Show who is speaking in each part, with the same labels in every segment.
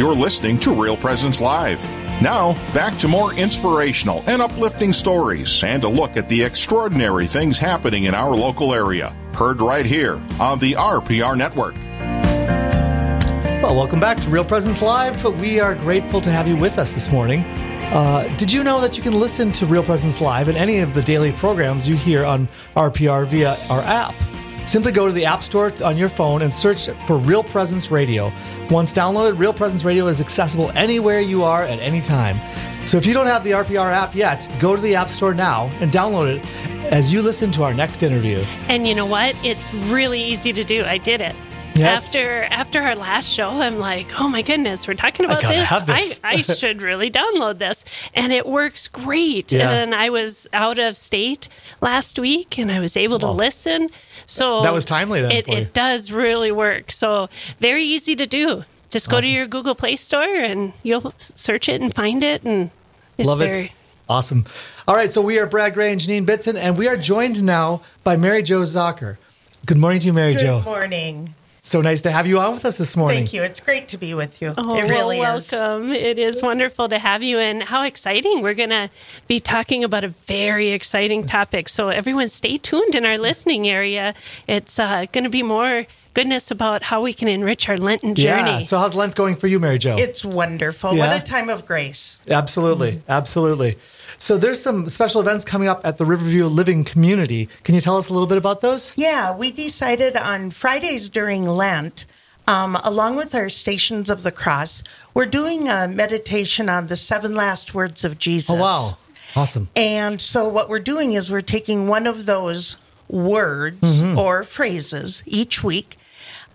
Speaker 1: You're listening to Real Presence Live. Now, back to more inspirational and uplifting stories and a look at the extraordinary things happening in our local area. Heard right here on the RPR Network.
Speaker 2: Well, welcome back to Real Presence Live. We are grateful to have you with us this morning. Uh, did you know that you can listen to Real Presence Live and any of the daily programs you hear on RPR via our app? Simply go to the App Store on your phone and search for Real Presence Radio. Once downloaded, Real Presence Radio is accessible anywhere you are at any time. So if you don't have the RPR app yet, go to the App Store now and download it as you listen to our next interview.
Speaker 3: And you know what? It's really easy to do. I did it.
Speaker 2: Yes.
Speaker 3: After after our last show, I'm like, oh my goodness, we're talking about
Speaker 2: gotta
Speaker 3: this.
Speaker 2: have this.
Speaker 3: I, I should really download this, and it works great.
Speaker 2: Yeah.
Speaker 3: And I was out of state last week, and I was able to
Speaker 2: Well,
Speaker 3: listen. So
Speaker 2: that was timely then
Speaker 3: It,
Speaker 2: for you.
Speaker 3: it does really work. So very easy to do. Just go to your Google Play Store, and you'll search it and find it, and it's
Speaker 2: Love
Speaker 3: very.
Speaker 2: it. Awesome. All right, so we are Brad Gray and Janine Bitson, and we are joined now by Mary Jo Zocker. Good morning to you, Mary
Speaker 4: Good
Speaker 2: Jo.
Speaker 4: Good morning.
Speaker 2: So nice to have you on with us this morning.
Speaker 4: Thank you. It's great to be with you.
Speaker 3: Oh,
Speaker 4: it really
Speaker 3: well,
Speaker 4: is.
Speaker 3: welcome. It is wonderful to have you, and how exciting! We're going to be talking about a very exciting topic. So, everyone, stay tuned in our listening area. It's uh, going to be more goodness about how we can enrich our Lenten journey.
Speaker 2: Yeah. So how's Lent going for you, Mary Jo?
Speaker 4: It's wonderful.
Speaker 2: Yeah?
Speaker 4: What a time of grace.
Speaker 2: absolutely, absolutely. So there's some special events coming up at the Riverview Living Community. Can you tell us a little bit about those?
Speaker 4: Yeah, we decided on Fridays during Lent, um, along with our Stations of the Cross, we're doing a meditation on the seven last words of Jesus.
Speaker 2: Oh wow, awesome.
Speaker 4: And so what we're doing is we're taking one of those words
Speaker 2: Mm-hmm.
Speaker 4: or phrases each week.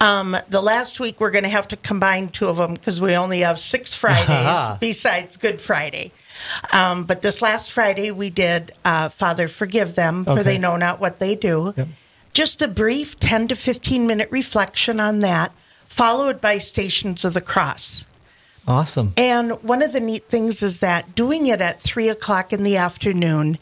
Speaker 4: Um, the last week we're going to have to combine two of them because we only have six Fridays besides Good Friday. Um, but this last Friday we did uh, Father forgive them for
Speaker 2: Okay.
Speaker 4: they know not what they do.
Speaker 2: Yep.
Speaker 4: Just a brief 10 to 15 minute reflection on that, followed by Stations of the Cross.
Speaker 2: Awesome.
Speaker 4: And one of the neat things is that doing it at three o'clock in the afternoon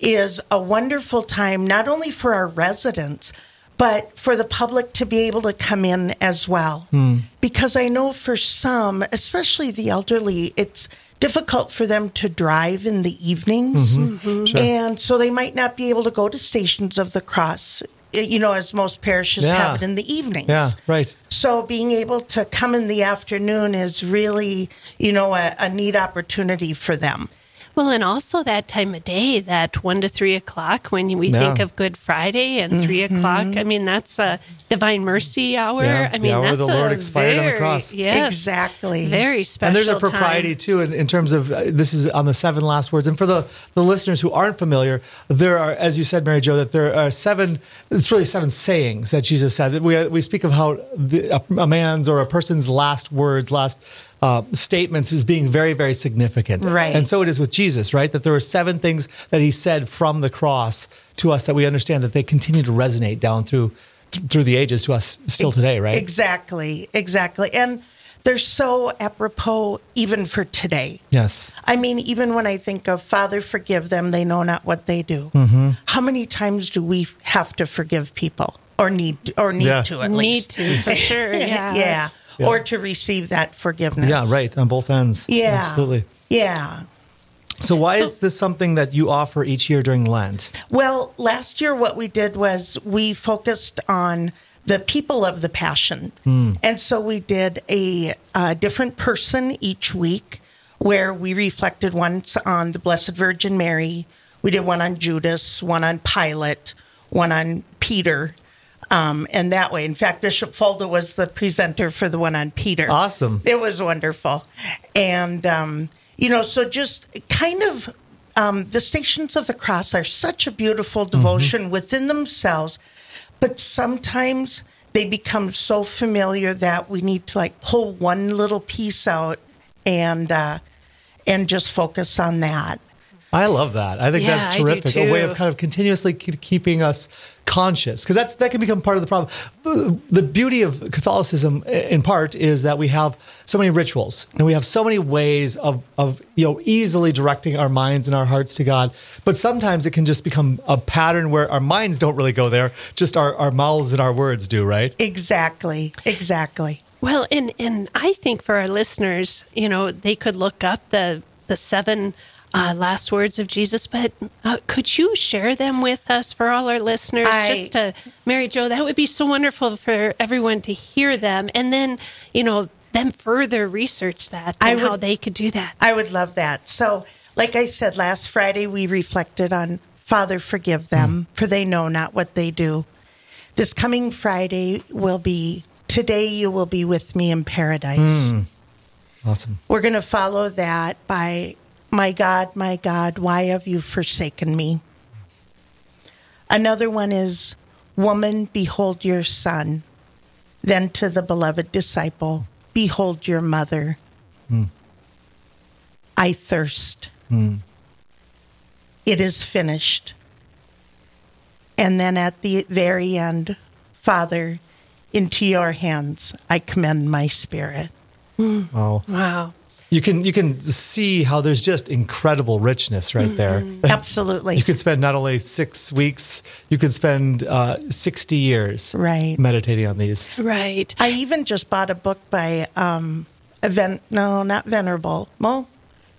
Speaker 4: is a wonderful time, not only for our residents, but for the public to be able to come in as well. Hmm. Because I know for some, especially the elderly, it's difficult for them to drive in the evenings. Mm-hmm. Mm-hmm. And so they might not be able to go to Stations of the Cross, you know, as most parishes
Speaker 2: Yeah.
Speaker 4: have it in the evenings.
Speaker 2: Yeah, right.
Speaker 4: So being able to come in the afternoon is really, you know, a, a neat opportunity for them.
Speaker 3: Well, and also that time of day, that one to three o'clock, when we
Speaker 2: Yeah.
Speaker 3: think of Good Friday and three o'clock. I mean, that's a divine mercy hour.
Speaker 2: Yeah,
Speaker 3: I
Speaker 2: the
Speaker 3: mean,
Speaker 2: hour
Speaker 3: that's
Speaker 2: the Lord
Speaker 3: a
Speaker 2: expired on the
Speaker 3: very-
Speaker 2: cross.
Speaker 3: Yes,
Speaker 4: Exactly.
Speaker 3: Very special.
Speaker 2: and there's a
Speaker 3: time.
Speaker 2: propriety too in, in terms of uh, this is on the seven last words and for the, the listeners who aren't familiar there are as you said mary jo that there are seven it's really seven sayings that jesus said we, we speak of how the, a, a man's or a person's last words last uh, statements is being very very significant
Speaker 4: Right.
Speaker 2: and so it is with jesus right that there are seven things that he said from the cross to us that we understand that they continue to resonate down through th- through the ages to us still today right
Speaker 4: Exactly, exactly. And they're so apropos even for today.
Speaker 2: yes
Speaker 4: I mean, even when I think of Father, forgive them, they know not what they do.
Speaker 2: Mm-hmm.
Speaker 4: How many times do we have to forgive people or need or need
Speaker 2: Yeah.
Speaker 4: to at
Speaker 3: Need
Speaker 4: least?
Speaker 3: Need to, for sure. Yeah.
Speaker 4: yeah. Or to receive that forgiveness.
Speaker 2: yeah right on both ends
Speaker 4: Yeah.
Speaker 2: absolutely
Speaker 4: Yeah.
Speaker 2: So why
Speaker 3: So-
Speaker 2: is this something that you offer each year during Lent?
Speaker 4: Well, last year, what we did was we focused on the people of the Passion. Hmm. And so we did a, a different person each week where we reflected once on the Blessed Virgin Mary. We did one on Judas, one on Pilate, one on Peter. Um, and that way, in fact, Bishop Folda was the presenter for the one on Peter.
Speaker 2: Awesome.
Speaker 4: It was wonderful. And, um, you know, so just kind of um, the Stations of the Cross are such a beautiful devotion within themselves, but sometimes they become so familiar that we need to like pull one little piece out and uh, and just focus on that.
Speaker 2: I love that. I think
Speaker 3: Yeah,
Speaker 2: that's terrific. A way of kind of continuously ke- keeping us conscious because that's that can become part of the problem. The beauty of Catholicism, in part, is that we have so many rituals and we have so many ways of of you know easily directing our minds and our hearts to God. But sometimes it can just become a pattern where our minds don't really go there, just our, our mouths and our words do. Right?
Speaker 4: Exactly. Exactly.
Speaker 3: Well, and and I think for our listeners, you know, they could look up the the seven uh, last words of Jesus, but uh, could you share them with us for all our listeners?
Speaker 4: I-
Speaker 3: just to Mary Jo, that would be so wonderful for everyone to hear them, and then you know them further research that
Speaker 4: I
Speaker 3: and how they could do that.
Speaker 4: I would love that. So, like I said last Friday, we reflected on Father, forgive them, for they know not what they do. This coming Friday will be Today You Will Be With Me in Paradise.
Speaker 2: Awesome.
Speaker 4: We're going to follow that by My God, my God, why have you forsaken me? Another one is Woman, behold your son. Then to the beloved disciple, Behold your mother. Hmm. I thirst. Hmm. It is finished. And then at the very end, Father, into your hands I commend my spirit.
Speaker 2: Wow.
Speaker 3: Wow.
Speaker 2: You can you can see how there's just incredible richness right there.
Speaker 4: Absolutely.
Speaker 2: You could spend not only six weeks, you could spend uh, 60 years
Speaker 4: Right.
Speaker 2: meditating on these.
Speaker 3: Right.
Speaker 4: I even just bought a book by um, a ven- no, not venerable. Well,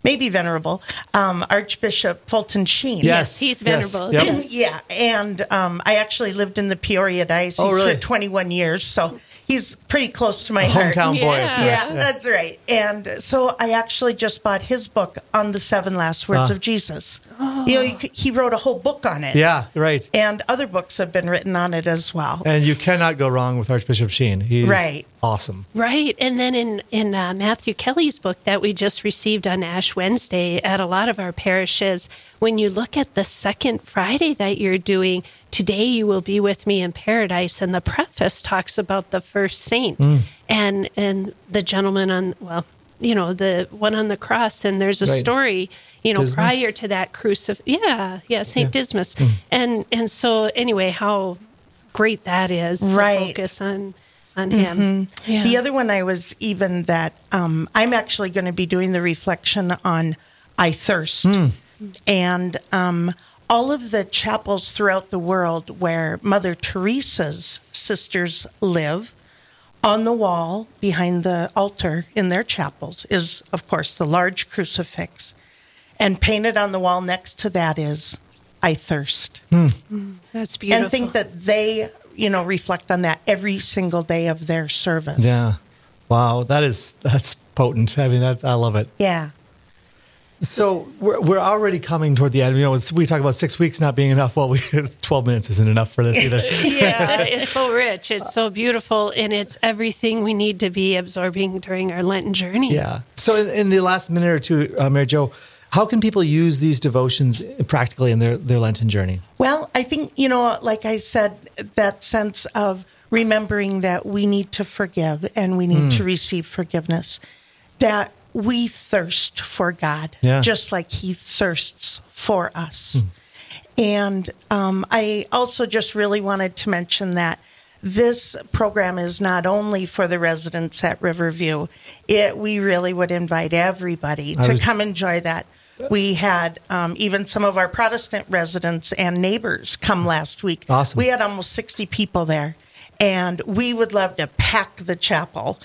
Speaker 4: maybe venerable um, Archbishop Fulton Sheen.
Speaker 3: Yes, he's venerable.
Speaker 2: Yep.
Speaker 4: Yeah, and um, I actually lived in the Peoria diocese
Speaker 2: Oh, really?
Speaker 4: for 21 years, so he's pretty close to my heart.
Speaker 2: Hometown boy.
Speaker 3: Yeah.
Speaker 2: of sorts.
Speaker 4: Yeah, that's right. And so I actually just bought his book on the seven last words
Speaker 2: Ah.
Speaker 4: of Jesus. You know, he, he wrote a whole book on it.
Speaker 2: Yeah, right.
Speaker 4: And other books have been written on it as well.
Speaker 2: And you cannot go wrong with Archbishop Sheen. He's
Speaker 4: Right.
Speaker 2: awesome.
Speaker 3: Right. And then in, in uh, Matthew Kelly's book that we just received on Ash Wednesday at a lot of our parishes, when you look at the second Friday that you're doing, today you will be with me in paradise. And the preface talks about the first saint and, and the gentleman on, well, you know, the one on the cross. And there's a
Speaker 2: Right.
Speaker 3: story, you know,
Speaker 2: Dismas?
Speaker 3: prior to that crucif. Yeah. Yeah. St. Dismas. And, and so anyway, how great that is to
Speaker 4: Right.
Speaker 3: focus on, on him. Yeah.
Speaker 4: The other one I was even that um, I'm actually going to be doing the reflection on I thirst, and um, all of the chapels throughout the world where Mother Teresa's sisters live. On the wall behind the altar in their chapels is, of course, the large crucifix, and painted on the wall next to that is "I thirst." Hmm. Hmm.
Speaker 3: That's beautiful.
Speaker 4: and think that they, you know, reflect on that every single day of their service.
Speaker 2: Yeah. Wow, that is that's potent. I mean, that, I love it.
Speaker 4: Yeah.
Speaker 2: So we're, we're already coming toward the end. You know, it's, we talk about six weeks not being enough. Well, we, 12 minutes isn't enough for this either.
Speaker 3: yeah, it's so rich. It's so beautiful, and it's everything we need to be absorbing during our Lenten journey.
Speaker 2: Yeah. So in, in the last minute or two, uh, Mary Jo, how can people use these devotions practically in their, their Lenten journey?
Speaker 4: Well, I think, you know, like I said, that sense of remembering that we need to forgive and we need to receive forgiveness, that we thirst for God,
Speaker 2: Yeah.
Speaker 4: just like He thirsts for us. And um, I also just really wanted to mention that this program is not only for the residents at Riverview. It we really would invite everybody to
Speaker 2: was-
Speaker 4: come enjoy that. We had um, even some of our Protestant residents and neighbors come last week.
Speaker 2: Awesome.
Speaker 4: We had almost 60 people there. And we would love to pack the chapel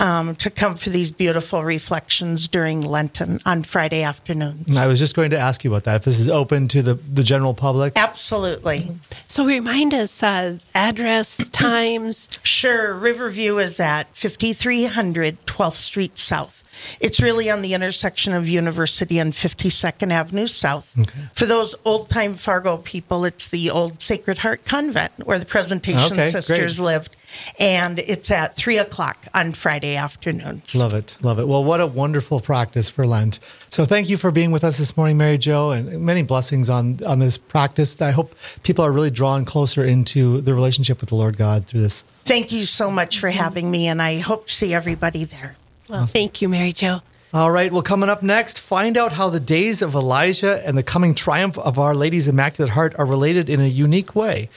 Speaker 4: um, to come for these beautiful reflections during Lenten on Friday afternoons.
Speaker 2: And I was just going to ask you about that. If this is open to the, the general public.
Speaker 4: Absolutely.
Speaker 3: So remind us uh, address, times.
Speaker 4: Sure. Riverview is at 5300 12th Street South. It's really on the intersection of University and 52nd Avenue South. For those old time Fargo people, it's the old Sacred Heart Convent where the Presentation
Speaker 2: Okay,
Speaker 4: Sisters
Speaker 2: great.
Speaker 4: lived. And it's at 3 o'clock on Friday afternoons.
Speaker 2: Love it. Love it. Well, what a wonderful practice for Lent. So thank you for being with us this morning, Mary Jo, and many blessings on, on this practice. I hope people are really drawn closer into the relationship with the Lord God through this.
Speaker 4: Thank you so much for having me, and I hope to see everybody there.
Speaker 3: Well, thank you, Mary Jo.
Speaker 2: All right. Well, coming up next, find out how the days of Elijah and the coming triumph of Our Lady's Immaculate Heart are related in a unique way.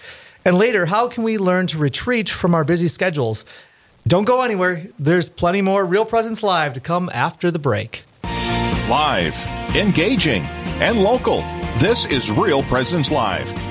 Speaker 2: And later, how can we learn to retreat from our busy schedules? Don't go anywhere. There's plenty more Real Presence Live to come after the break.
Speaker 1: Live, engaging, and local. This is Real Presence Live.